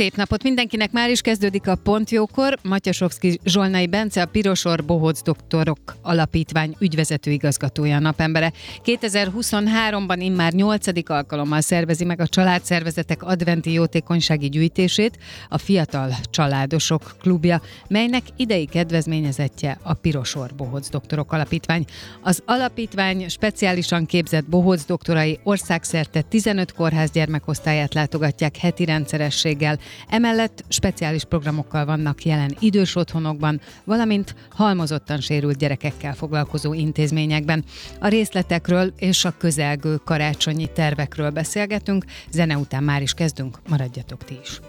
Szép napot mindenkinek, már is kezdődik a Pontjókor. Matyasovszki Zsolnai Bence, a Pirosor Bohóc Doktorok Alapítvány ügyvezető igazgatója a napembere. 2023-ban immár 8. alkalommal szervezi meg a családszervezetek adventi jótékonysági gyűjtését, a Fiatal Családosok Klubja, melynek idei kedvezményezettje a Pirosor Bohóc Doktorok Alapítvány. Az alapítvány speciálisan képzett bohóc doktorai országszerte 15 kórház gyermekosztályát látogatják heti rendszerességgel, Emellett speciális programokkal vannak jelen idős otthonokban, valamint halmozottan sérült gyerekekkel foglalkozó intézményekben. A részletekről és a közelgő karácsonyi tervekről beszélgetünk, zene után már is kezdünk, maradjatok ti is.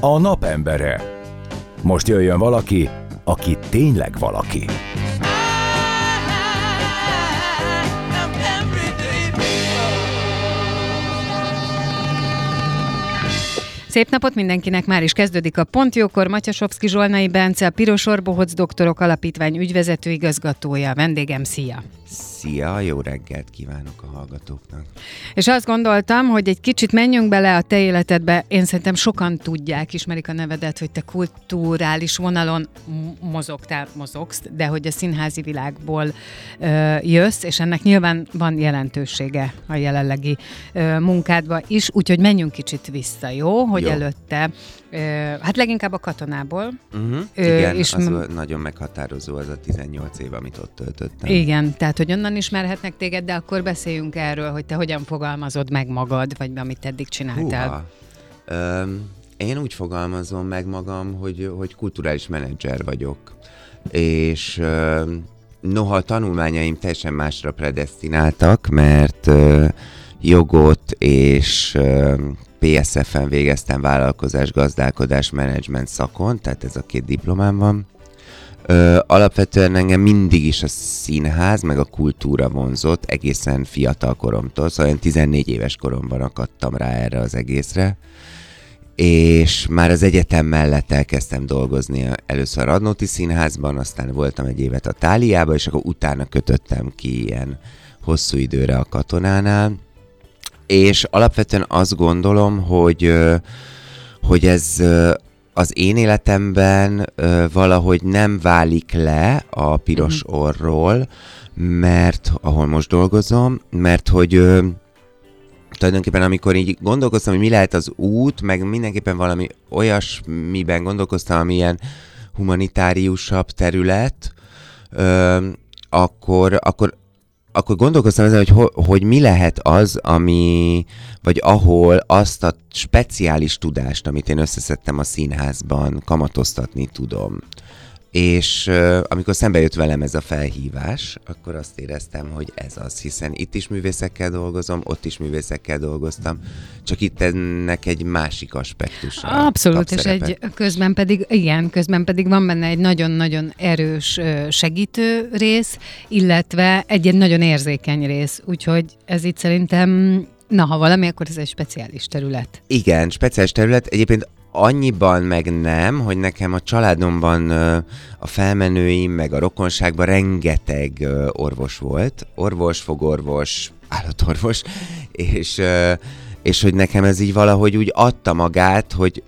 A napembere. Most jöjjön valaki, aki tényleg valaki. Szép napot mindenkinek, már is kezdődik a Pontjókor. Matyasovszki Zsolnai Bence, a Piros Orbohóc Doktorok Alapítvány ügyvezető igazgatója. Vendégem, szia! Szia, jó reggelt kívánok a hallgatóknak. És azt gondoltam, hogy egy kicsit menjünk bele a te életedbe. Én szerintem sokan tudják, ismerik a nevedet, hogy te kulturális vonalon mozogtál, mozogsz, de hogy a színházi világból ö, jössz, és ennek nyilván van jelentősége a jelenlegi ö, munkádba is, úgyhogy menjünk kicsit vissza, jó? Hogy. Előtte Hát leginkább a katonából. Uh-huh. Igen, és az m- nagyon meghatározó az a 18 év, amit ott töltöttem. Igen, tehát hogy onnan ismerhetnek téged, de akkor beszéljünk erről, hogy te hogyan fogalmazod meg magad, vagy amit eddig csináltál. Um, én úgy fogalmazom meg magam, hogy, hogy kulturális menedzser vagyok. És um, noha a tanulmányaim teljesen másra predestináltak, mert uh, jogot és PSF-en végeztem vállalkozás, gazdálkodás, menedzsment szakon, tehát ez a két diplomám van. Ö, alapvetően engem mindig is a színház, meg a kultúra vonzott, egészen fiatal koromtól, szóval én 14 éves koromban akadtam rá erre az egészre, és már az egyetem mellett elkezdtem dolgozni először a Radnóti Színházban, aztán voltam egy évet a Táliába, és akkor utána kötöttem ki ilyen hosszú időre a katonánál, és alapvetően azt gondolom, hogy, hogy ez az én életemben valahogy nem válik le a piros mm-hmm. orról, mert ahol most dolgozom, mert hogy tulajdonképpen amikor így gondolkoztam, hogy mi lehet az út, meg mindenképpen valami olyasmiben gondolkoztam, ami ilyen humanitáriusabb terület, ö, akkor, akkor akkor gondolkoztam ezen, hogy, ho, hogy mi lehet az, ami, vagy ahol azt a speciális tudást, amit én összeszedtem a színházban, kamatoztatni tudom. És uh, amikor szembe jött velem ez a felhívás, akkor azt éreztem, hogy ez az, hiszen itt is művészekkel dolgozom, ott is művészekkel dolgoztam, csak itt ennek egy másik aspektus. Abszolút, és egy közben pedig, igen, közben pedig van benne egy nagyon-nagyon erős segítő rész, illetve egy, egy nagyon érzékeny rész, úgyhogy ez itt szerintem Na, ha valami, akkor ez egy speciális terület. Igen, speciális terület. Egyébként annyiban meg nem, hogy nekem a családomban a felmenőim, meg a rokonságban rengeteg orvos volt. Orvos, fogorvos, állatorvos, és, és hogy nekem ez így valahogy úgy adta magát, hogy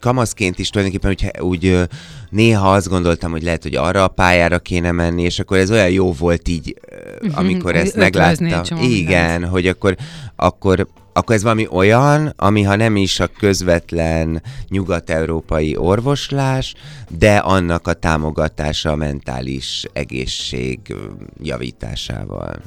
kamaszként is tulajdonképpen úgy, úgy néha azt gondoltam, hogy lehet, hogy arra a pályára kéne menni, és akkor ez olyan jó volt így, mhm, amikor ezt megláttam. Igen, hogy akkor, akkor akkor ez valami olyan, ami ha nem is a közvetlen nyugat-európai orvoslás, de annak a támogatása a mentális egészség javításával.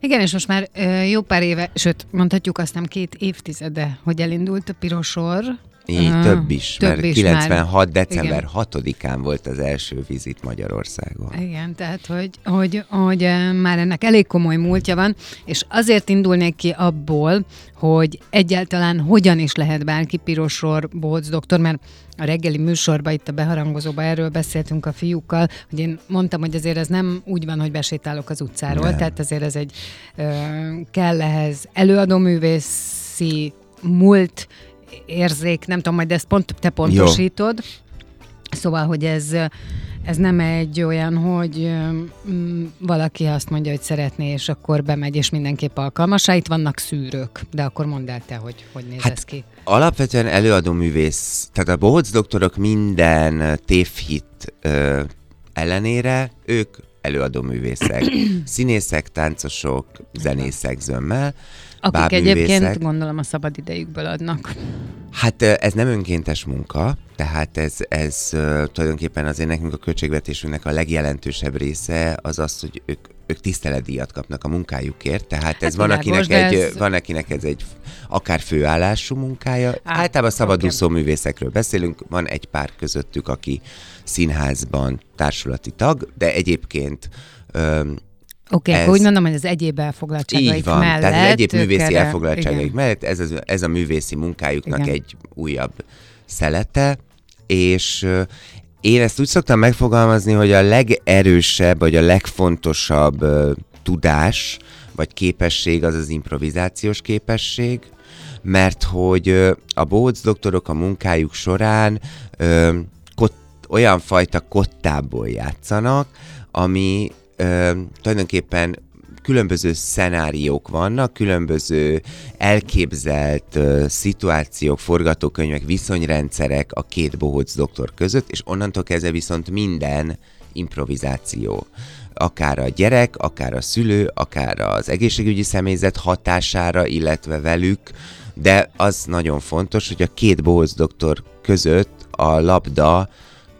Igen, és most már jó pár éve, sőt, mondhatjuk azt nem két évtizede, hogy elindult a pirosor, Így, Ah, több is, több mert is 96. már. december Igen. 6-án volt az első vizit Magyarországon. Igen, tehát hogy, hogy, hogy már ennek elég komoly múltja van, és azért indulnék ki abból, hogy egyáltalán hogyan is lehet bárki pirosor bohóc doktor, mert a reggeli műsorban, itt a beharangozóban erről beszéltünk a fiúkkal, hogy én mondtam, hogy azért ez nem úgy van, hogy besétálok az utcáról, Nem. tehát azért ez egy, ö, kell ehhez előadóművészi múlt érzék, nem tudom, majd ezt pont te pontosítod. Szóval, hogy ez, ez nem egy olyan, hogy mm, valaki azt mondja, hogy szeretné, és akkor bemegy, és mindenképp alkalmas. Itt vannak szűrők, de akkor mondd el te, hogy hogy néz Hát, ez ki. Alapvetően előadó művész, tehát a bohóc doktorok minden tévhit ö, ellenére, ők előadó művészek, színészek, táncosok, zenészek zömmel, Akik bábművészek. egyébként gondolom a szabad idejükből adnak. Hát ez nem önkéntes munka, tehát ez, ez tulajdonképpen azért nekünk a költségvetésünknek a legjelentősebb része az az, hogy ők, ők tiszteletdíjat kapnak a munkájukért, tehát ez van, Hát világos, akinek egy, ez- van akinek ez egy akár főállású munkája, Á, általában szabadúszó oké. művészekről beszélünk, van egy pár közöttük, aki színházban társulati tag, de egyébként öm, Oké, okay, Ez- úgy mondom, hogy az egyéb elfoglaltságaik így van, mellett. tehát az egyéb művészi erre- elfoglaltságaik igen. mellett ez, az, ez a művészi munkájuknak Igen. egy újabb szelete, és én ezt úgy szoktam megfogalmazni, hogy a legerősebb, vagy a legfontosabb tudás, vagy képesség az az improvizációs képesség, mert hogy a bohóc doktorok a munkájuk során ö, kot, olyan fajta kottából játszanak, ami ö, tulajdonképpen különböző szenáriók vannak, különböző elképzelt ö, szituációk, forgatókönyvek, viszonyrendszerek a két bohóc doktor között, és onnantól kezdve viszont minden improvizáció. Akár a gyerek, akár a szülő, akár az egészségügyi személyzet hatására, illetve velük, de az nagyon fontos, hogy a két bohóc doktor között a labda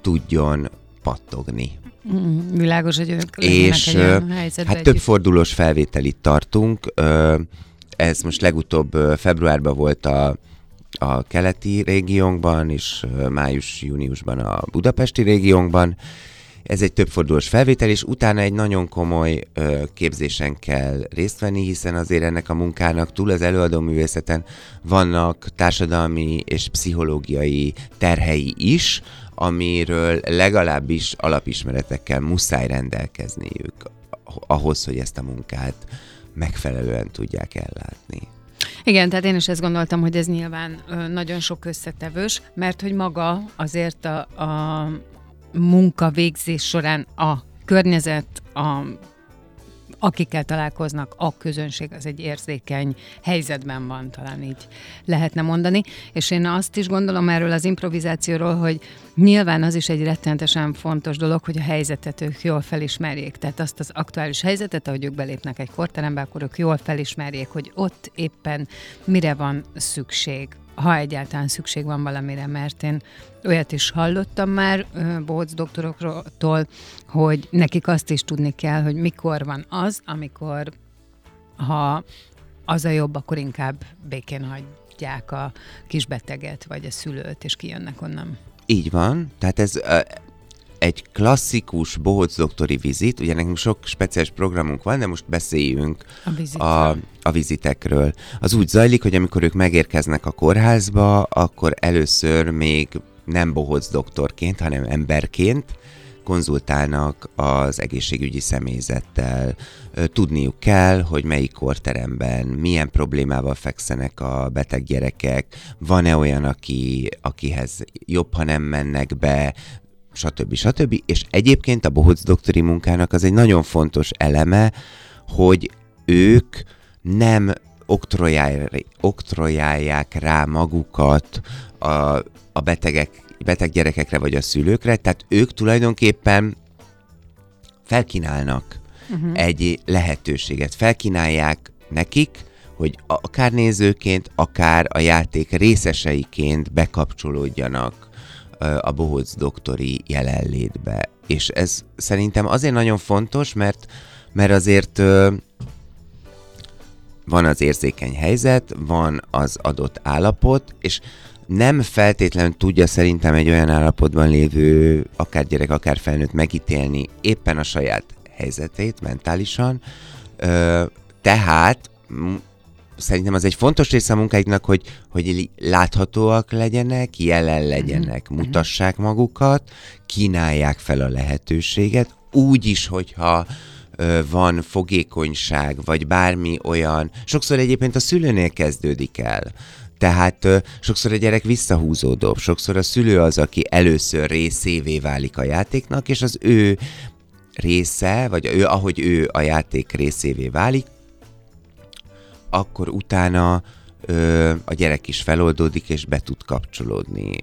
tudjon pattogni. Mm, Világos, hogy ők És lennének egy olyan helyzetben hát több fordulós felvételit tartunk. Ez most legutóbb februárban volt a, a keleti régiónkban, és május-júniusban a budapesti régiónkban. Ez egy többfordulós felvétel, és utána egy nagyon komoly ö, képzésen kell részt venni, hiszen azért ennek a munkának túl az előadó művészeten vannak társadalmi és pszichológiai terhei is, amiről legalábbis alapismeretekkel muszáj rendelkezniük ahhoz, hogy ezt a munkát megfelelően tudják ellátni. Igen, tehát én is ezt gondoltam, hogy ez nyilván nagyon sok összetevős, mert hogy maga azért a, a munka végzés során a környezet, a akikkel találkoznak, a közönség az egy érzékeny helyzetben van, talán így lehetne mondani. És én azt is gondolom erről az improvizációról, hogy nyilván az is egy rettenetesen fontos dolog, hogy a helyzetet ők jól felismerjék. Tehát azt az aktuális helyzetet, ahogy ők belépnek egy korterembe, akkor ők jól felismerjék, hogy ott éppen mire van szükség ha egyáltalán szükség van valamire, mert én olyat is hallottam már bohóc doktoroktól, hogy nekik azt is tudni kell, hogy mikor van az, amikor ha az a jobb, akkor inkább békén hagyják a kisbeteget, vagy a szülőt, és kijönnek onnan. Így van, tehát ez egy klasszikus bohóc doktori vizit, ugye nekünk sok speciális programunk van, de most beszéljünk A vizitről. a, a vizitekről. Az úgy zajlik, hogy amikor ők megérkeznek a kórházba, akkor először még nem bohóc doktorként, hanem emberként konzultálnak az egészségügyi személyzettel. Tudniuk kell, hogy melyik korteremben milyen problémával fekszenek a beteg gyerekek, van-e olyan, aki, akihez jobb, ha nem mennek be, stb. stb. És egyébként a bohóc doktori munkának az egy nagyon fontos eleme, hogy ők nem oktrojálják, oktrojálják rá magukat a, a betegek, beteg gyerekekre vagy a szülőkre, tehát ők tulajdonképpen felkínálnak uh-huh. egy lehetőséget, felkínálják nekik, hogy akár nézőként, akár a játék részeseiként bekapcsolódjanak a bohóc doktori jelenlétbe. És ez szerintem azért nagyon fontos, mert, mert azért van az érzékeny helyzet, van az adott állapot, és nem feltétlenül tudja szerintem egy olyan állapotban lévő, akár gyerek, akár felnőtt megítélni éppen a saját helyzetét mentálisan. Tehát szerintem az egy fontos része a munkáiknak, hogy, hogy láthatóak legyenek, jelen legyenek, mm-hmm. mutassák magukat, kínálják fel a lehetőséget, úgy is, hogyha van fogékonyság, vagy bármi olyan, sokszor egyébként a szülőnél kezdődik el. Tehát sokszor a gyerek visszahúzódóbb, sokszor a szülő az, aki először részévé válik a játéknak, és az ő része, vagy ő, ahogy ő a játék részévé válik, akkor utána ö, a gyerek is feloldódik, és be tud kapcsolódni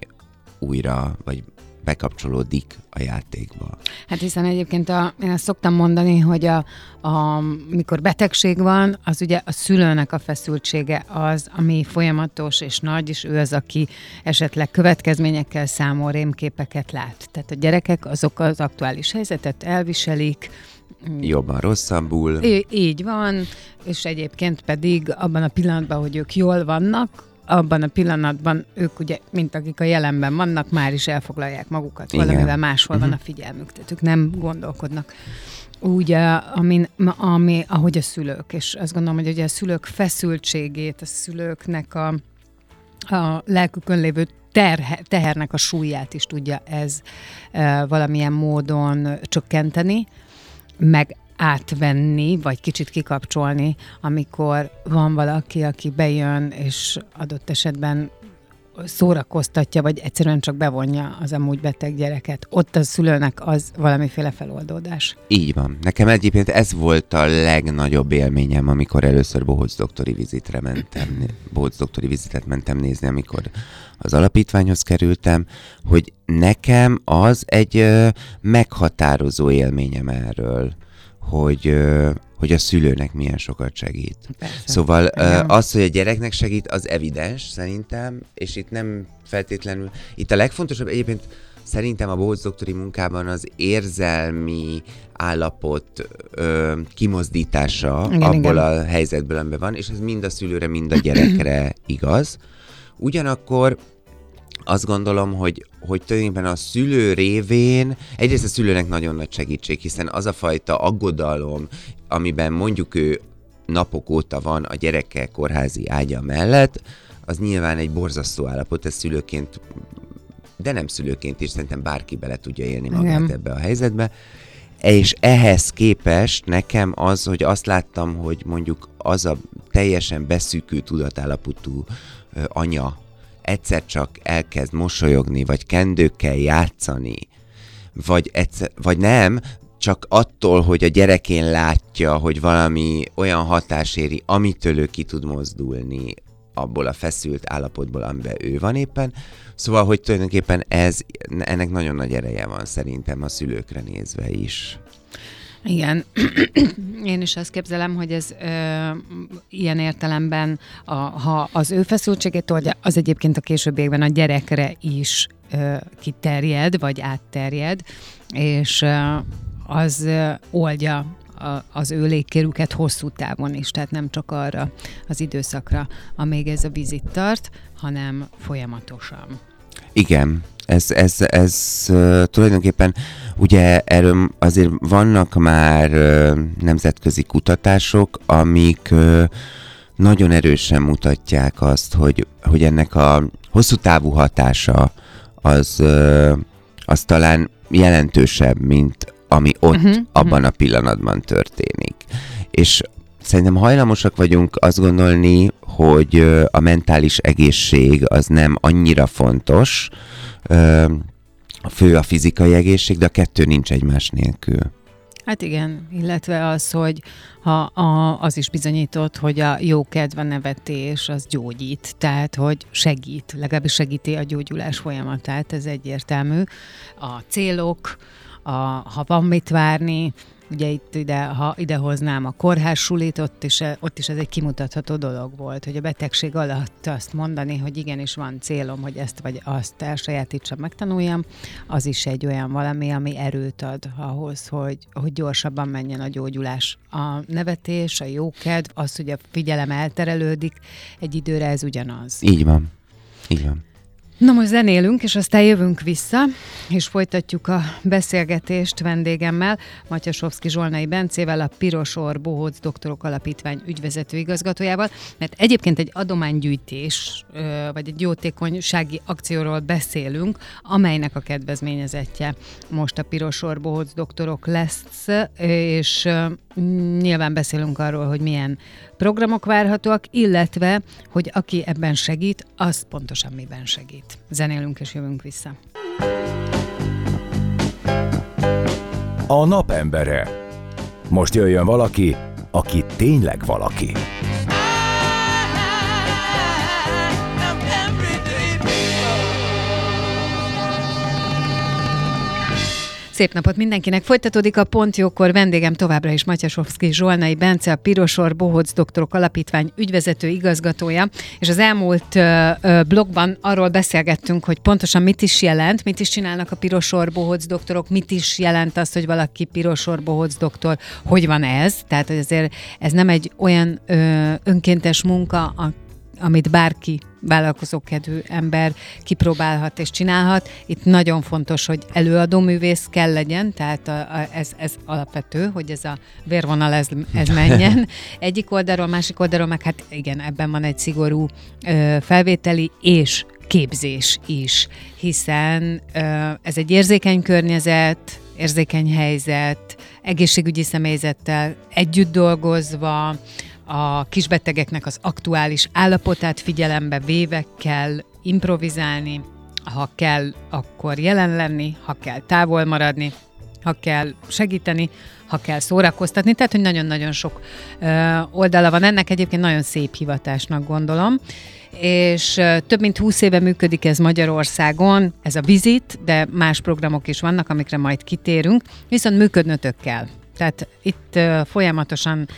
újra, vagy bekapcsolódik a játékba. Hát hiszen egyébként a, én azt szoktam mondani, hogy a, a, mikor betegség van, az ugye a szülőnek a feszültsége az, ami folyamatos és nagy, és ő az, aki esetleg következményekkel számol, rémképeket lát. Tehát a gyerekek azok az aktuális helyzetet elviselik, Jobban, rosszabbul. Í- így van, és egyébként pedig abban a pillanatban, hogy ők jól vannak, abban a pillanatban ők ugye, mint akik a jelenben vannak, már is elfoglalják magukat, Igen. valamivel máshol uh-huh. van a mhm. figyelmük, tehát ők nem gondolkodnak úgy, amin, ami, ahogy a szülők, és azt gondolom, hogy ugye a szülők feszültségét, a szülőknek a, a lelkükön lévő terhe, tehernek a súlyát is tudja ez e, valamilyen módon csökkenteni, meg átvenni, vagy kicsit kikapcsolni, amikor van valaki, aki bejön, és adott esetben szórakoztatja, vagy egyszerűen csak bevonja az amúgy beteg gyereket. Ott a szülőnek az valamiféle feloldódás. Így van. Nekem egyébként ez volt a legnagyobb élményem, amikor először Bohóc doktori vizitre mentem, Bohóc doktori vizitet mentem nézni, amikor az alapítványhoz kerültem, hogy nekem az egy ö, meghatározó élményem erről hogy, hogy a szülőnek milyen sokat segít. Persze. Szóval Igen. az, hogy a gyereknek segít, az evidens szerintem, és itt nem feltétlenül, itt a legfontosabb egyébként szerintem a Bóc doktori munkában az érzelmi állapot ö, kimozdítása igen, abból igen. a helyzetből, amiben van, és ez mind a szülőre, mind a gyerekre igaz. Ugyanakkor azt gondolom, hogy, hogy tulajdonképpen a szülő révén, egyrészt a szülőnek nagyon nagy segítség, hiszen az a fajta aggodalom, amiben mondjuk ő napok óta van a gyereke kórházi ágya mellett, az nyilván egy borzasztó állapot, ez szülőként, de nem szülőként is, szerintem bárki bele tudja élni magát Igen. ebbe a helyzetbe. És ehhez képest nekem az, hogy azt láttam, hogy mondjuk az a teljesen beszűkült tudatállapotú anya, egyszer csak elkezd mosolyogni, vagy kendőkkel játszani, vagy, egyszer, vagy nem, csak attól, hogy a gyerekén látja, hogy valami olyan hatás éri, amitől ő ki tud mozdulni abból a feszült állapotból, amiben ő van éppen. Szóval, hogy tulajdonképpen ez, ennek nagyon nagy ereje van szerintem a szülőkre nézve is. Igen, én is azt képzelem, hogy ez ö, ilyen értelemben, a, ha az ő feszültségét oldja, az egyébként a későbbiekben a gyerekre is ö, kiterjed, vagy átterjed, és ö, az ö, oldja a, az ő légkérüket hosszú távon is, tehát nem csak arra az időszakra, amíg ez a vizit tart, hanem folyamatosan. Igen, ez, ez, ez tulajdonképpen ugye erről azért vannak már nemzetközi kutatások, amik nagyon erősen mutatják azt, hogy, hogy ennek a hosszú távú hatása az, az talán jelentősebb, mint ami ott uh-huh, abban uh-huh. a pillanatban történik. És szerintem hajlamosak vagyunk azt gondolni, hogy a mentális egészség az nem annyira fontos, a fő a fizikai egészség, de a kettő nincs egymás nélkül. Hát igen, illetve az, hogy ha a, az is bizonyított, hogy a jó kedve nevetés az gyógyít, tehát hogy segít, legalábbis segíti a gyógyulás folyamatát, ez egyértelmű. A célok, a, ha van mit várni, Ugye itt ide, ha idehoznám a kórház sulit, ott is, ott is ez egy kimutatható dolog volt, hogy a betegség alatt azt mondani, hogy igenis van célom, hogy ezt vagy azt elsajátítsam, megtanuljam, az is egy olyan valami, ami erőt ad ahhoz, hogy, hogy gyorsabban menjen a gyógyulás. A nevetés, a jókedv, az, hogy a figyelem elterelődik, egy időre ez ugyanaz. Így van. Így van. Na most zenélünk, és aztán jövünk vissza, és folytatjuk a beszélgetést vendégemmel, Matyasovszki Zsolnai Bencével, a Pirosor Bohóc Doktorok Alapítvány ügyvezető igazgatójával, mert egyébként egy adománygyűjtés, vagy egy jótékonysági akcióról beszélünk, amelynek a kedvezményezetje most a Pirosor Bohóc Doktorok lesz, és nyilván beszélünk arról, hogy milyen programok várhatóak, illetve, hogy aki ebben segít, az pontosan miben segít. Zenélünk és jövünk vissza. A napembere. Most jöjjön valaki, aki tényleg valaki. Szép napot mindenkinek! Folytatódik a Pontjókor, vendégem továbbra is Matyasovszki Zsolnai Bence, a Pirosor Bohóc Doktorok Alapítvány ügyvezető igazgatója, és az elmúlt blogban arról beszélgettünk, hogy pontosan mit is jelent, mit is csinálnak a Pirosor Bohóc Doktorok, mit is jelent az, hogy valaki Pirosor Bohóc Doktor, hogy van ez, tehát hogy azért ez nem egy olyan önkéntes munka, amit bárki vállalkozókedvű ember kipróbálhat és csinálhat. Itt nagyon fontos, hogy előadó művész kell legyen, tehát a, a, ez, ez alapvető, hogy ez a vérvonal ez, ez menjen. Egyik oldalról, másik oldalról meg hát igen, ebben van egy szigorú ö, felvételi és képzés is, hiszen ö, ez egy érzékeny környezet, érzékeny helyzet, egészségügyi személyzettel együtt dolgozva, a kisbetegeknek az aktuális állapotát figyelembe véve kell improvizálni, ha kell, akkor jelen lenni, ha kell távol maradni, ha kell segíteni, ha kell szórakoztatni, tehát hogy nagyon-nagyon sok ö, oldala van ennek, egyébként nagyon szép hivatásnak gondolom, és ö, több mint 20 éve működik ez Magyarországon, ez a vizit, de más programok is vannak, amikre majd kitérünk, viszont működnötök kell. Tehát itt folyamatosan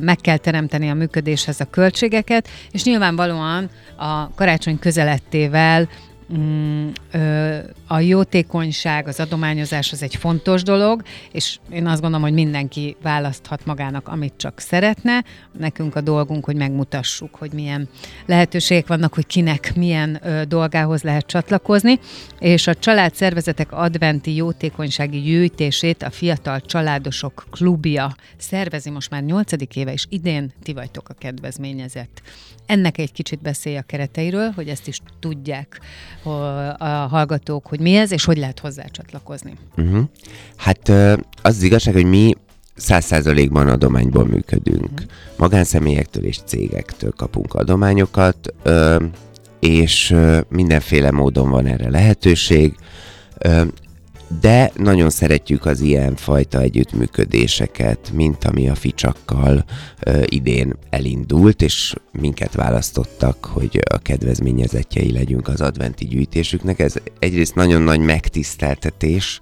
meg kell teremteni a működéshez a költségeket, és nyilvánvalóan a karácsony közelettével Mm, a jótékonyság, az adományozás az egy fontos dolog, és én azt gondolom, hogy mindenki választhat magának, amit csak szeretne. Nekünk a dolgunk, hogy megmutassuk, hogy milyen lehetőségek vannak, hogy kinek milyen dolgához lehet csatlakozni, és a családszervezetek adventi jótékonysági gyűjtését a Fiatal Családosok Klubja szervezi most már 8. éve, és idén ti vagytok a kedvezményezett. Ennek egy kicsit beszélj a kereteiről, hogy ezt is tudják a hallgatók, hogy mi ez, és hogy lehet hozzá csatlakozni. Uh-huh. Hát az az igazság, hogy mi száz százalékban adományból működünk. Uh-huh. Magánszemélyektől és cégektől kapunk adományokat, és mindenféle módon van erre lehetőség de nagyon szeretjük az ilyen fajta együttműködéseket, mint ami a ficsakkal ö, idén elindult, és minket választottak, hogy a kedvezményezetjei legyünk az adventi gyűjtésüknek. Ez egyrészt nagyon nagy megtiszteltetés,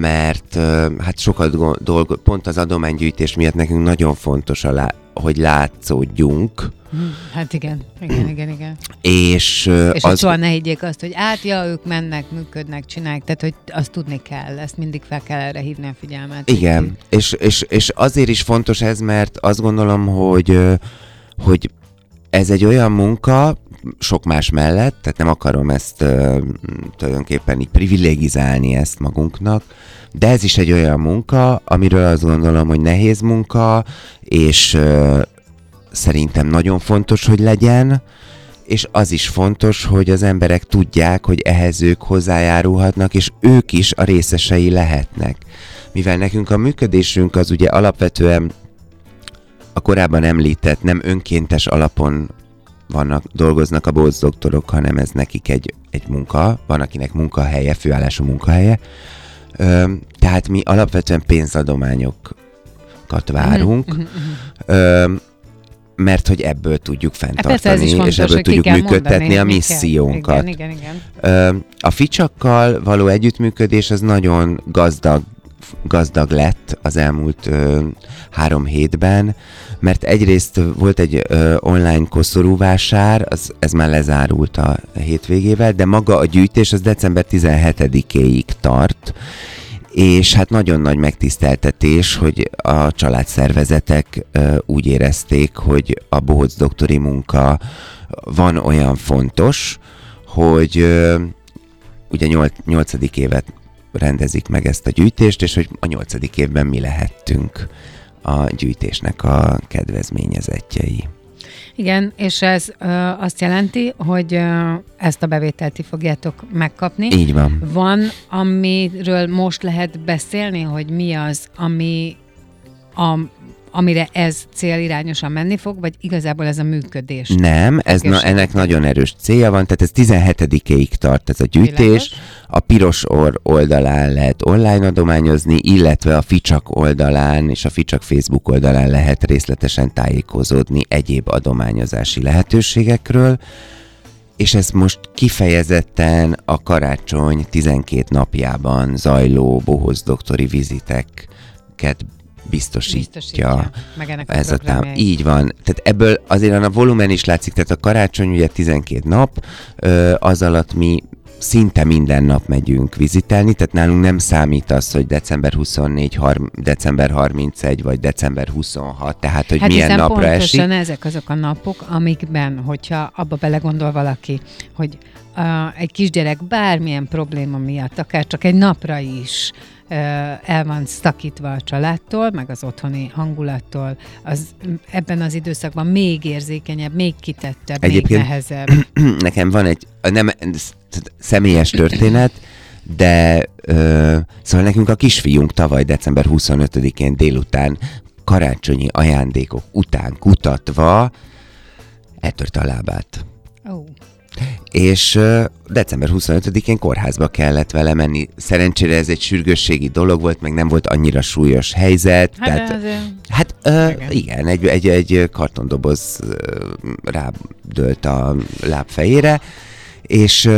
mert hát sokat dolg, pont az adománygyűjtés miatt nekünk nagyon fontos, a lá, hogy látszódjunk. Hmm, hát igen, igen, igen, igen. És, és az... soha ne higgyék azt, hogy át, ja, ők mennek, működnek, csinálják, tehát hogy azt tudni kell, ezt mindig fel kell erre hívni a figyelmet. Igen, és, és, és azért is fontos ez, mert azt gondolom, hogy, hogy ez egy olyan munka, sok más mellett, tehát nem akarom ezt ö, tulajdonképpen így privilegizálni ezt magunknak, de ez is egy olyan munka, amiről azt gondolom, hogy nehéz munka, és ö, szerintem nagyon fontos, hogy legyen, és az is fontos, hogy az emberek tudják, hogy ehhez ők hozzájárulhatnak, és ők is a részesei lehetnek. Mivel nekünk a működésünk az ugye alapvetően a korábban említett nem önkéntes alapon vannak, dolgoznak a bóc doktorok, hanem ez nekik egy, egy munka, van akinek munkahelye, főállású munkahelye. Ö, tehát mi alapvetően pénzadományokat várunk. Mm-hmm. Ö, mert hogy ebből tudjuk hát fenntartani, és fontos, ebből tudjuk működtetni mondani, a missziónkat. Igen, igen, igen. A ficsakkal való együttműködés az nagyon gazdag gazdag lett az elmúlt ö, három hétben, mert egyrészt volt egy ö, online koszorú vásár, az, ez már lezárult a hétvégével, de maga a gyűjtés az december 17-éig tart, és hát nagyon nagy megtiszteltetés, hogy a családszervezetek úgy érezték, hogy a bohóc doktori munka van olyan fontos, hogy ugye nyolc, nyolcadik évet rendezik meg ezt a gyűjtést, és hogy a nyolcadik évben mi lehettünk a gyűjtésnek a kedvezményezettjei. Igen, és ez ö, azt jelenti, hogy ö, ezt a bevételt ti fogjátok megkapni. Így van. Van, amiről most lehet beszélni, hogy mi az, ami a, amire ez célirányosan menni fog, vagy igazából ez a működés? Nem, ez na, ennek nagyon erős célja van, tehát ez 17-ig tart ez a gyűjtés. Világos. A Piros Orr oldalán lehet online adományozni, illetve a Ficsak oldalán és a Ficsak Facebook oldalán lehet részletesen tájékozódni egyéb adományozási lehetőségekről. És ez most kifejezetten a karácsony 12 napjában zajló bohoz doktori viziteket biztosítja. Biztosítja meg ennek Ez a tám- így van. Tehát ebből azért a volumen is látszik, tehát a karácsony ugye 12 nap, ö, az alatt mi szinte minden nap megyünk vizitelni, tehát nálunk nem számít az, hogy december 24, harm- december 31 vagy december 26, tehát hogy Hát milyen napra esik. pontosan ezek azok a napok, amikben, hogyha abba belegondol valaki, hogy uh, egy kisgyerek bármilyen probléma miatt, akár csak egy napra is el van szakítva a családtól, meg az otthoni hangulattól, az ebben az időszakban még érzékenyebb, még kitettebb, Egyébként- még nehezebb. Nekem van egy, nem személyes történet, de ö, szóval nekünk a kisfiunk tavaly december 25-én délután karácsonyi ajándékok után kutatva eltörte a lábát. Ó, és december 25-én kórházba kellett vele menni. Szerencsére ez egy sürgősségi dolog volt, meg nem volt annyira súlyos helyzet. hát tehát, azért hát ö, Igen. igen, egy, egy, egy kartondoboz rádölt a láb fejére, és,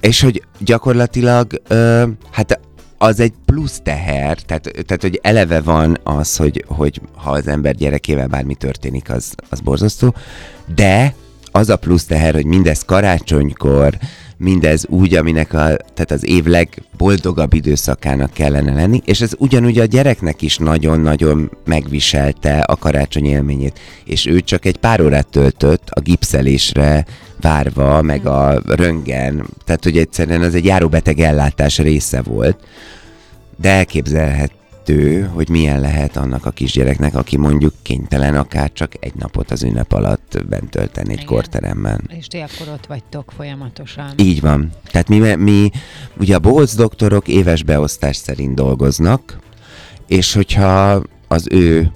és hogy gyakorlatilag, ö, hát az egy plusz teher, tehát, tehát hogy eleve van az, hogy, hogy ha az ember gyerekével bármi történik, az, az borzasztó, de az a plusz teher, hogy mindez karácsonykor, mindez úgy, aminek a, tehát az év legboldogabb időszakának kellene lenni, és ez ugyanúgy a gyereknek is nagyon-nagyon megviselte a karácsony élményét, és ő csak egy pár órát töltött a gipszelésre várva, meg a röngen, tehát hogy egyszerűen az egy járóbeteg ellátás része volt, de elképzelhető, hogy milyen lehet annak a kisgyereknek, aki mondjuk kénytelen akár csak egy napot az ünnep alatt bent tölteni egy Igen. korteremben. és ti akkor ott vagytok folyamatosan. Így van. Tehát mi, mi ugye a bohóc doktorok éves beosztás szerint dolgoznak, és hogyha az ő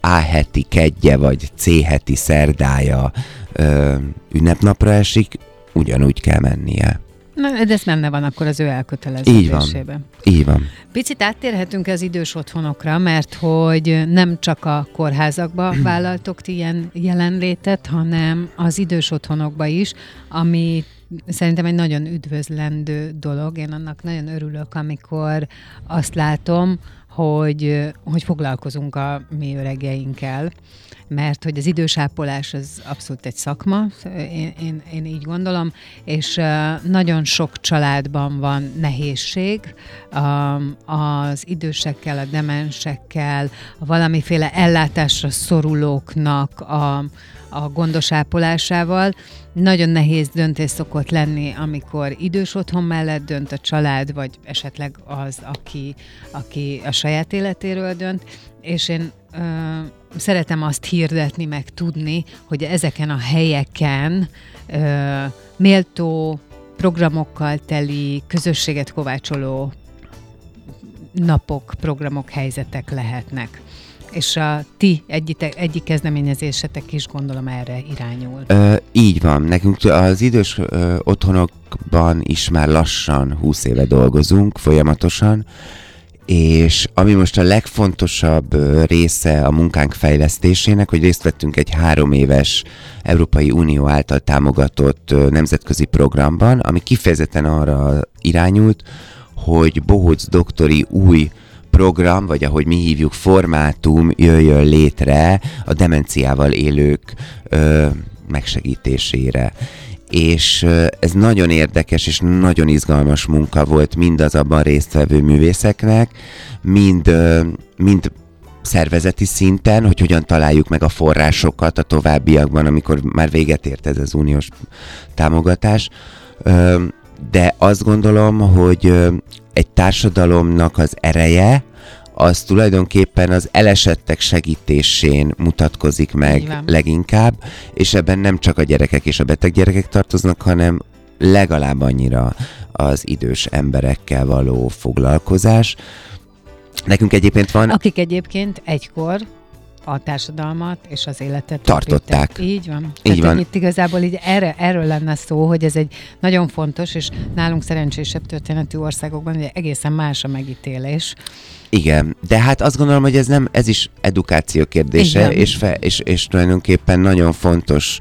A heti kedje vagy C heti szerdája ö, ünnepnapra esik, ugyanúgy kell mennie. Na, de ez benne van akkor az ő Így van. Így van. Picit áttérhetünk az idős otthonokra, mert hogy nem csak a kórházakba vállaltok ti ilyen jelenlétet, hanem az idős otthonokba is, ami szerintem egy nagyon üdvözlendő dolog. Én annak nagyon örülök, amikor azt látom, hogy, hogy foglalkozunk a mi öregeinkkel, mert hogy az idősápolás az abszolút egy szakma, én, én, én így gondolom, és nagyon sok családban van nehézség az idősekkel, a demensekkel, a valamiféle ellátásra szorulóknak a, a gondos. Nagyon nehéz döntés szokott lenni, amikor idős otthon mellett dönt a család, vagy esetleg az, aki, aki a saját életéről dönt, és én ö, szeretem azt hirdetni, meg tudni, hogy ezeken a helyeken ö, méltó programokkal teli, közösséget kovácsoló napok, programok, helyzetek lehetnek. És a ti egyik, egyik kezdeményezésetek is gondolom erre irányul. Ö, így van. Nekünk az idős ö, otthonokban is már lassan 20 éve dolgozunk folyamatosan, és ami most a legfontosabb része a munkánk fejlesztésének, hogy részt vettünk egy három éves Európai Unió által támogatott nemzetközi programban, ami kifejezetten arra irányult, hogy Bohóc doktori új program, vagy ahogy mi hívjuk, formátum jöjjön létre a demenciával élők ö, megsegítésére. És ez nagyon érdekes és nagyon izgalmas munka volt mind az abban résztvevő művészeknek, mind, mind szervezeti szinten, hogy hogyan találjuk meg a forrásokat a továbbiakban, amikor már véget ért ez az uniós támogatás, de azt gondolom, hogy egy társadalomnak az ereje, az tulajdonképpen az elesettek segítésén mutatkozik meg van. leginkább, és ebben nem csak a gyerekek és a beteg gyerekek tartoznak, hanem legalább annyira az idős emberekkel való foglalkozás. Nekünk egyébként van Akik egyébként egykor a társadalmat és az életet Tartották. vitték. Így van. Így Tehát, van. Itt igazából így erre, erről lenne szó, hogy ez egy nagyon fontos, és nálunk szerencsésebb történetű országokban ugye egészen más a megítélés. Igen, de hát azt gondolom, hogy ez nem, ez is edukáció kérdése, Igen. és, fe, és, és tulajdonképpen nagyon fontos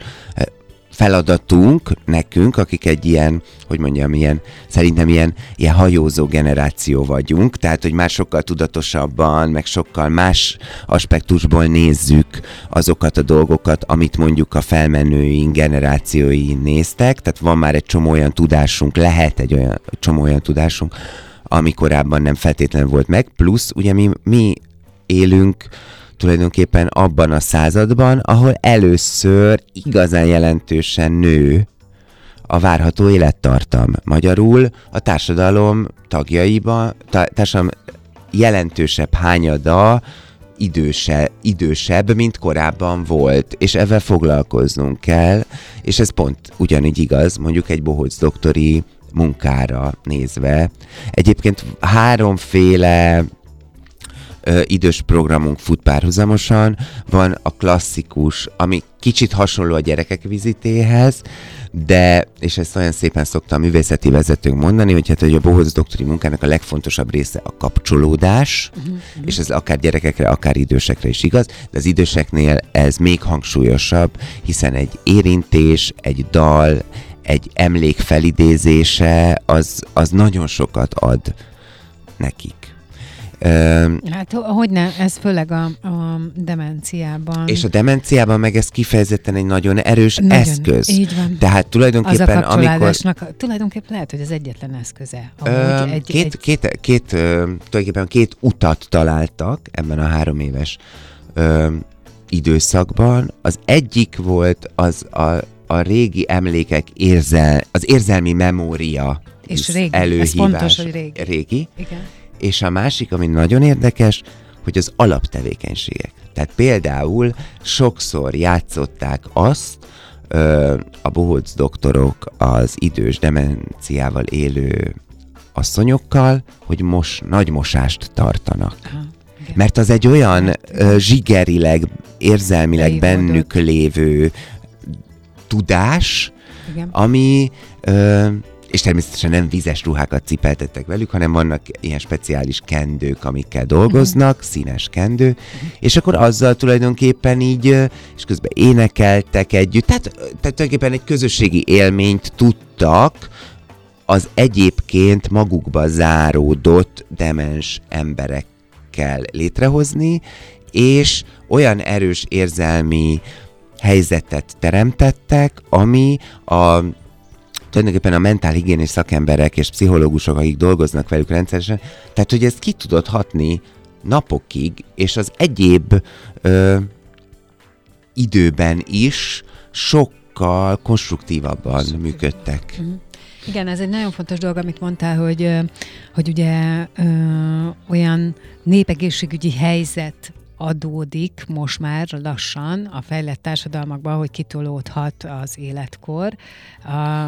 feladatunk nekünk, akik egy ilyen, hogy mondjam, ilyen, szerintem ilyen, ilyen hajózó generáció vagyunk, tehát, hogy már sokkal tudatosabban, meg sokkal más aspektusból nézzük azokat a dolgokat, amit mondjuk a felmenőink generációi néztek, tehát van már egy csomó olyan tudásunk, lehet egy olyan csomó olyan tudásunk, ami korábban nem feltétlenül volt meg, plusz ugye mi, mi élünk tulajdonképpen abban a században, ahol először igazán jelentősen nő a várható élettartam. Magyarul a társadalom tagjaiba, ta, társadalom jelentősebb hányada időse, idősebb, mint korábban volt, és ezzel foglalkoznunk kell, és ez pont ugyanígy igaz, mondjuk egy bohóc doktori munkára nézve. Egyébként háromféle ö, idős programunk fut párhuzamosan. Van a klasszikus, ami kicsit hasonló a gyerekek vizitéhez, de, és ezt olyan szépen szokta a művészeti vezetőnk mondani, hogy hát hogy a bohóc doktori munkának a legfontosabb része a kapcsolódás, uh-huh. és ez akár gyerekekre, akár idősekre is igaz, de az időseknél ez még hangsúlyosabb, hiszen egy érintés, egy dal, egy emlék felidézése, az, az nagyon sokat ad nekik. Hát hogy ne, ez főleg a, a demenciában. és a demenciában meg ez kifejezetten egy nagyon erős Nagyon, eszköz. Így van. Tehát az a tulajdonképpen, amikor... tulajdonképpen lehet, hogy az egyetlen eszköze. Ö, egy, két, egy, két, két, tulajdonképpen két utat találtak ebben a három éves ö, időszakban. Az egyik volt az a, a régi emlékek érzel, az érzelmi memória És régi. Ez előhívás. fontos, hogy régi. régi. igen. És a másik, ami nagyon érdekes, hogy az alaptevékenységek. Tehát például sokszor játszották azt, a bohóc doktorok az idős demenciával élő asszonyokkal, hogy most nagy mosást tartanak. Aha, igen. Mert az egy olyan ö, zsigerileg, érzelmileg bennük lévő tudás, igen. ami, ö, és természetesen nem vizes ruhákat cipeltettek velük, hanem vannak ilyen speciális kendők, amikkel dolgoznak, uh-huh. színes kendő, uh-huh. és akkor azzal tulajdonképpen így, és közben énekeltek együtt, tehát, tehát tulajdonképpen egy közösségi élményt tudtak az egyébként magukba záródott demens emberekkel létrehozni, és olyan erős érzelmi helyzetet teremtettek, ami a tulajdonképpen a mentálhigiénés szakemberek és pszichológusok, akik dolgoznak velük rendszeresen, tehát hogy ez ki tudott hatni napokig, és az egyéb ö, időben is sokkal konstruktívabban működtek. Igen, ez egy nagyon fontos dolog, amit mondtál, hogy, hogy ugye ö, olyan népegészségügyi helyzet adódik most már lassan a fejlett társadalmakban, hogy kitolódhat az életkor.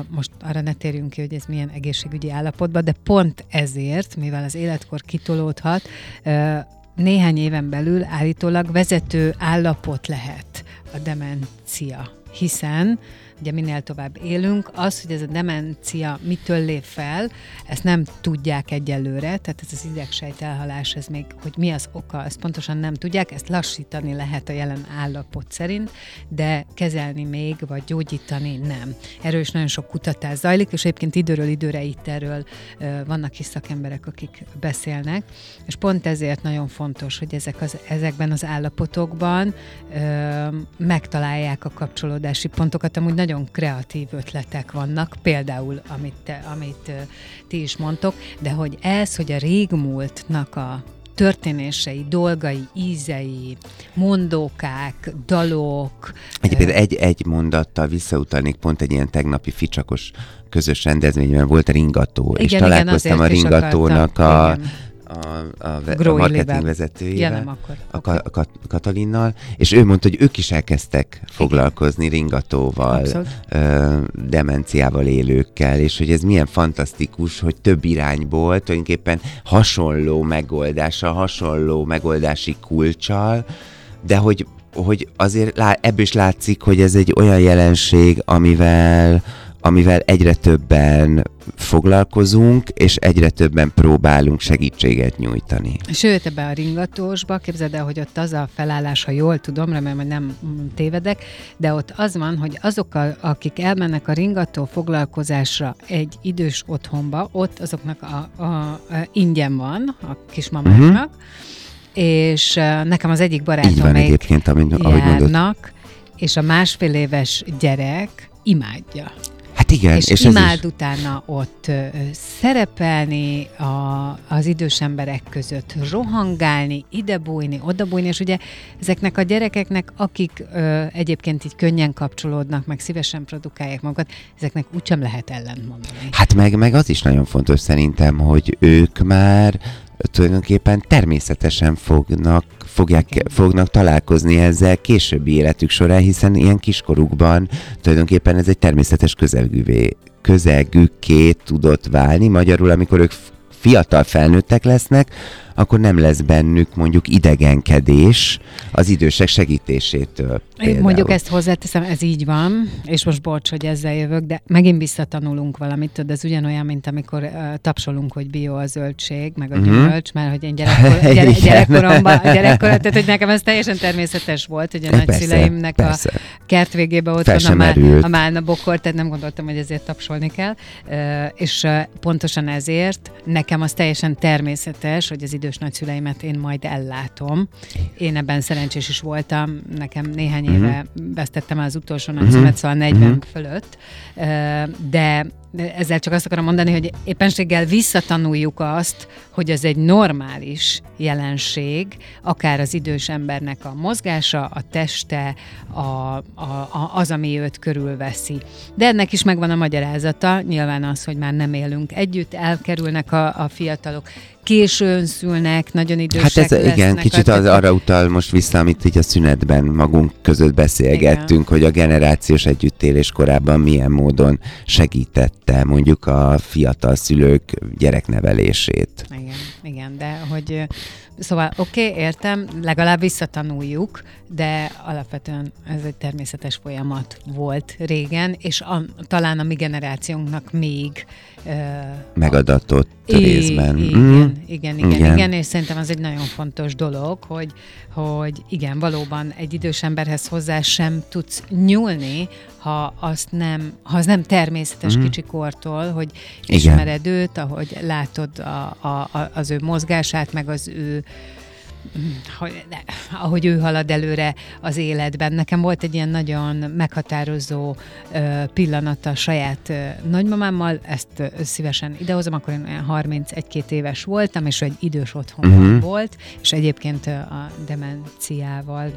Most arra ne térjünk ki, hogy ez milyen egészségügyi állapotban, de pont ezért, mivel az életkor kitolódhat, néhány éven belül állítólag vezető állapot lehet a demencia, hiszen ugye minél tovább élünk, az, hogy ez a demencia mitől lép fel, ezt nem tudják egyelőre, tehát ez az idegsejt elhalás, ez még, hogy mi az oka, ezt pontosan nem tudják, ezt lassítani lehet a jelen állapot szerint, de kezelni még, vagy gyógyítani nem. Erről is nagyon sok kutatás zajlik, és egyébként időről időre itt erről vannak is szakemberek, akik beszélnek, és pont ezért nagyon fontos, hogy ezek az, ezekben az állapotokban ö, megtalálják a kapcsolódási pontokat. Amúgy nagyon kreatív ötletek vannak, például, amit, te, amit ti is mondtok, de hogy ez, hogy a régmúltnak a történései, dolgai, ízei, mondókák, dalok. Egyébként egy, egy mondattal visszautalnék pont egy ilyen tegnapi ficsakos közös rendezvényben volt a ringató, Igen, és igen, találkoztam a azért is ringatónak a, Igen. A, a, a, marketing vezetőjével. Ja, nem akkor. a Ka- Ka- Katalinnal, és ő mondta, hogy ők is elkezdtek foglalkozni ringatóval, Abszolút. ö, demenciával élőkkel, és hogy ez milyen fantasztikus, hogy több irányból tulajdonképpen hasonló megoldással, hasonló megoldási kulcsal, de hogy, hogy azért lá- ebből is látszik, hogy ez egy olyan jelenség, amivel amivel egyre többen foglalkozunk, és egyre többen próbálunk segítséget nyújtani. Sőt, ebbe a ringatósba, képzeld el, hogy ott az a felállás, ha jól tudom, remélem, hogy nem tévedek, de ott az van, hogy azok, a, akik elmennek a ringató foglalkozásra egy idős otthonba, ott azoknak a, a, a ingyen van, a kismamáknak, uh-huh. és nekem az egyik barátom, Így van egyébként, amit, ahogy mondod. és a másfél éves gyerek imádja. Hát igen, és, és, imád is. utána ott szerepelni a, az idős emberek között, rohangálni, ide bújni, oda bújni, és ugye ezeknek a gyerekeknek, akik ö, egyébként így könnyen kapcsolódnak, meg szívesen produkálják magukat, ezeknek úgysem lehet ellent mondani. Hát meg, meg az is nagyon fontos szerintem, hogy ők már tulajdonképpen természetesen fognak, fogják, fognak találkozni ezzel későbbi életük során, hiszen ilyen kiskorukban tulajdonképpen ez egy természetes közegűvé, közegükké tudott válni. Magyarul, amikor ők fiatal felnőttek lesznek, akkor nem lesz bennük mondjuk idegenkedés az idősek segítésétől. Például. Mondjuk ezt hozzáteszem, ez így van, és most bocs, hogy ezzel jövök, de megint visszatanulunk valamit, tudod, ez ugyanolyan, mint amikor uh, tapsolunk, hogy bio a zöldség, meg a Mhm. gyümölcs, mert hogy én gyerekkor, gyere, gyerekkoromban, gyerekkor, tehát hogy nekem ez teljesen természetes volt, hogy a Persze, nagyszüleimnek a persze. kert végében ott van a, má, a málna bokor, tehát nem gondoltam, hogy ezért tapsolni kell. Ö, És ö, pontosan ezért nekem az teljesen természetes, hogy az idős nagyszüleimet én majd ellátom. Én ebben szerencsés is voltam, nekem néhány Mhm. éve vesztettem el az utolsó nagyszület, szóval 40 Mhm. fölött, de ezzel csak azt akarom mondani, hogy éppenséggel visszatanuljuk azt, hogy ez egy normális jelenség, akár az idős embernek a mozgása, a teste, a, a, a, az, ami őt körülveszi. De ennek is megvan a magyarázata, nyilván az, hogy már nem élünk együtt, elkerülnek a, a fiatalok, későn szülnek, nagyon idősek Hát ez igen, lesznek, kicsit a- az, arra utal most vissza, amit így a szünetben magunk között beszélgettünk, Igen. hogy a generációs együttélés korában milyen módon segítette mondjuk a fiatal szülők gyereknevelését. Igen, igen, de hogy szóval oké, okay, értem, legalább visszatanuljuk, de alapvetően ez egy természetes folyamat volt régen, és a, talán a mi generációnknak még ö, Megadatott I- részben. Igen, Mm. igen, igen, igen, Igen. igen, és szerintem az egy nagyon fontos dolog, hogy, hogy igen, valóban egy idős emberhez hozzá sem tudsz nyúlni, ha azt nem, ha az nem természetes Mhm. kicsikortól, hogy Igen. ismered őt, ahogy látod a, a, a, az ő mozgását, meg az ő hogy, ne, ahogy ő halad előre az életben. Nekem volt egy ilyen nagyon meghatározó ö, pillanata a saját ö, nagymamámmal, ezt ö, szívesen idehozom, akkor én olyan 31-2 éves voltam, és egy idős otthonban Mhm. uh-huh. volt, és egyébként a demenciával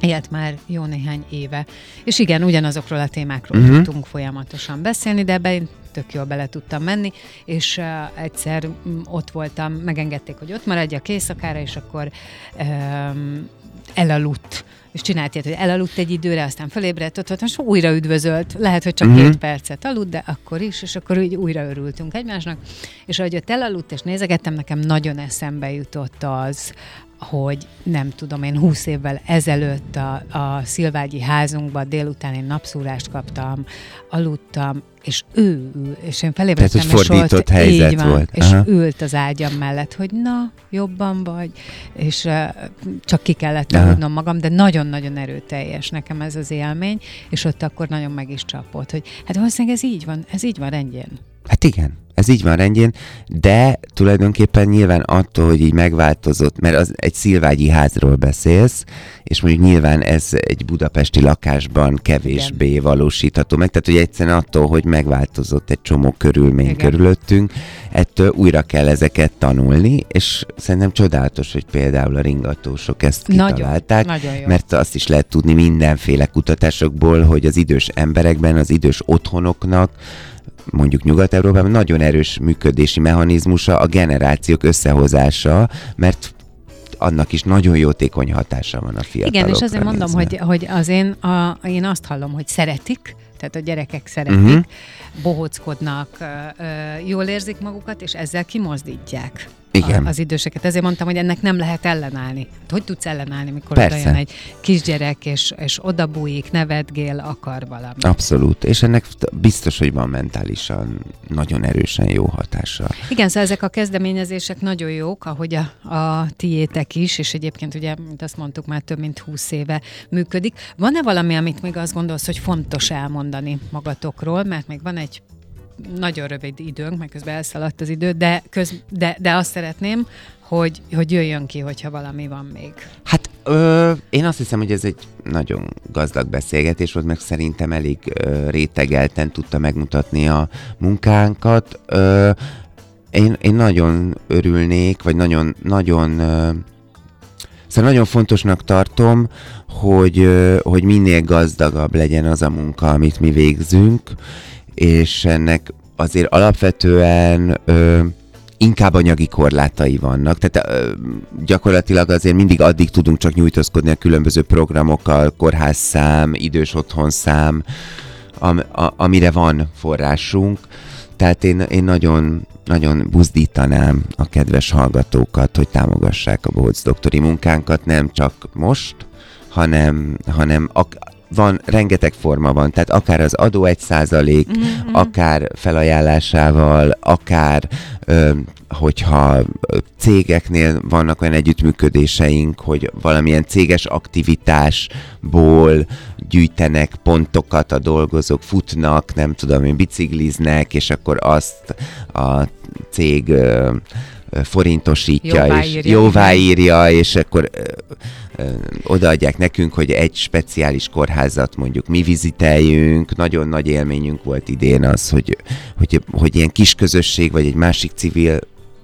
élt már jó néhány éve. És igen, ugyanazokról a témákról uh-huh. tudtunk folyamatosan beszélni, de ebbe én tök jól bele tudtam menni, és uh, egyszer mm, ott voltam, megengedték, hogy ott maradjak éjszakára, és akkor um, elaludt és csinált ilyet, hogy elaludt egy időre, aztán fölébredt, ott volt, most újra üdvözölt, lehet, hogy csak Mhm. uh-huh. két percet aludt, de akkor is, és akkor úgy újra örültünk egymásnak, és ahogy ott elaludt, és nézegettem, nekem nagyon eszembe jutott az, hogy nem tudom, én 20 évvel ezelőtt a, a Szilvágyi házunkba délután én napszúrást kaptam, aludtam, és ő ül, és én felébredtem, Tehát, hogy és fordított ott, helyzet így van, volt. És Aha. ült az ágyam mellett, hogy na, jobban vagy, és uh, csak ki kellett aludnom magam, de nagyon-nagyon erőteljes nekem ez az élmény, és ott akkor nagyon meg is csapott, hogy hát valószínűleg ez így van, ez így van rendjén. Hát igen. Ez így van rendjén, de tulajdonképpen nyilván attól, hogy így megváltozott, mert az egy szilvágyi házról beszélsz, és mondjuk nyilván ez egy budapesti lakásban kevésbé Igen. valósítható meg, tehát hogy egyszerűen attól, hogy megváltozott egy csomó körülmény Igen. körülöttünk, ettől újra kell ezeket tanulni, és szerintem csodálatos, hogy például a ringatósok ezt kitalálták, nagyon, nagyon mert azt is lehet tudni mindenféle kutatásokból, hogy az idős emberekben, az idős otthonoknak mondjuk Nyugat-Európában nagyon erős működési mechanizmusa a generációk összehozása, mert annak is nagyon jótékony hatása van a fiatalokra. Igen, és azért mondom, hogy, hogy az én, a, én azt hallom, hogy szeretik, tehát a gyerekek szeretik, uh-huh. bohóckodnak, jól érzik magukat, és ezzel kimozdítják. Igen. az időseket. Ezért mondtam, hogy ennek nem lehet ellenállni. Hát hogy tudsz ellenállni, mikor Persze. oda jön egy kisgyerek, és, és odabújik, nevetgél, akar valamit. Abszolút. És ennek biztos, hogy van mentálisan nagyon erősen jó hatása. Igen, szóval ezek a kezdeményezések nagyon jók, ahogy a, a tiétek is, és egyébként ugye, mint azt mondtuk, már több mint húsz éve működik. Van-e valami, amit még azt gondolsz, hogy fontos elmondani magatokról, mert még van egy nagyon rövid időnk, meg közben elszaladt az idő, de, köz, de, de azt szeretném, hogy, hogy jöjjön ki, hogyha valami van még. Hát ö, én azt hiszem, hogy ez egy nagyon gazdag beszélgetés volt, meg szerintem elég ö, rétegelten tudta megmutatni a munkánkat. Ö, én, én nagyon örülnék, vagy nagyon, nagyon ö, Szóval nagyon fontosnak tartom, hogy, hogy minél gazdagabb legyen az a munka, amit mi végzünk, és ennek azért alapvetően ö, inkább anyagi korlátai vannak. Tehát ö, gyakorlatilag azért mindig addig tudunk csak nyújtózkodni a különböző programokkal, kórházszám, idős otthonszám, am, a, amire van forrásunk. Tehát én, én nagyon, nagyon buzdítanám a kedves hallgatókat, hogy támogassák a Bohóc doktori munkánkat, nem csak most, hanem, hanem ak- van, rengeteg forma van, tehát akár az adó egy százalék, mm-hmm. akár felajánlásával, akár ö, hogyha cégeknél vannak olyan együttműködéseink, hogy valamilyen céges aktivitásból gyűjtenek pontokat a dolgozók, futnak, nem tudom én, bicikliznek, és akkor azt a cég ö, forintosítja, jóváírja, és jóváírja, és akkor ö, ö, odaadják nekünk, hogy egy speciális kórházat mondjuk mi viziteljünk. Nagyon nagy élményünk volt idén az, hogy, hogy, hogy ilyen kis közösség, vagy egy másik civil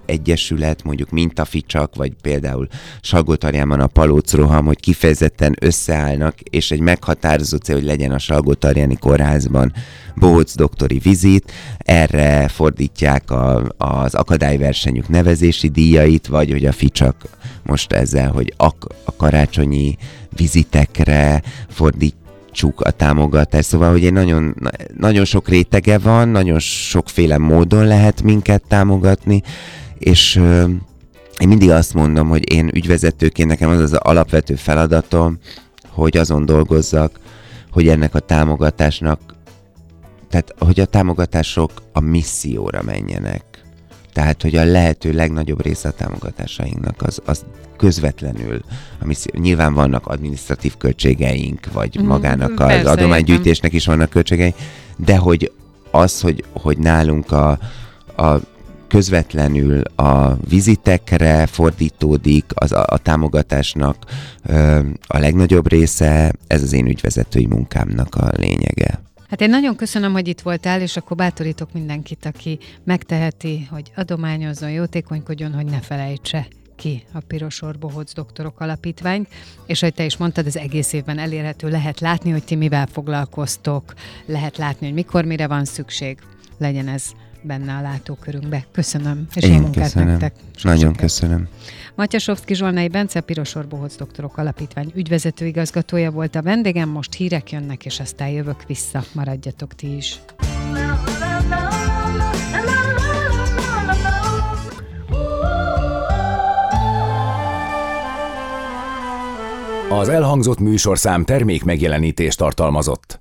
egyesület, mondjuk Mintaficsak, vagy például Salgótarjánban a Palóc Roham, hogy kifejezetten összeállnak, és egy meghatározó cél, hogy legyen a Salgótarjáni kórházban Bohóc doktori vizit, erre fordítják a, az akadályversenyük nevezési díjait, vagy hogy a Ficsak most ezzel, hogy a, a karácsonyi vizitekre fordít csuk a támogatás. Szóval, hogy egy nagyon, nagyon sok rétege van, nagyon sokféle módon lehet minket támogatni, és én mindig azt mondom, hogy én ügyvezetőként nekem az az alapvető feladatom, hogy azon dolgozzak, hogy ennek a támogatásnak, tehát hogy a támogatások a misszióra menjenek. Tehát, hogy a lehető legnagyobb része a támogatásainknak az, az közvetlenül, a misszió. nyilván vannak administratív költségeink, vagy mm, magának az adománygyűjtésnek is vannak költségei, de hogy az, hogy, hogy nálunk a, a közvetlenül a vizitekre fordítódik az a, a támogatásnak ö, a legnagyobb része, ez az én ügyvezetői munkámnak a lényege. Hát én nagyon köszönöm, hogy itt voltál, és akkor bátorítok mindenkit, aki megteheti, hogy adományozzon, jótékonykodjon, hogy ne felejtse ki a Piros Orbohóc Doktorok Alapítványt, és hogy te is mondtad, ez egész évben elérhető, lehet látni, hogy ti mivel foglalkoztok, lehet látni, hogy mikor, mire van szükség, legyen ez benne a látókörünkbe. Köszönöm, és Én jó munkát köszönöm. nektek. Sok Nagyon sikert. köszönöm. Matyasovszki Zsolnai Bence, Pirosor Bohóc Doktorok Alapítvány ügyvezető igazgatója volt a vendégem, most hírek jönnek, és aztán jövök vissza. Maradjatok ti is. Az elhangzott műsorszám termék megjelenítést tartalmazott.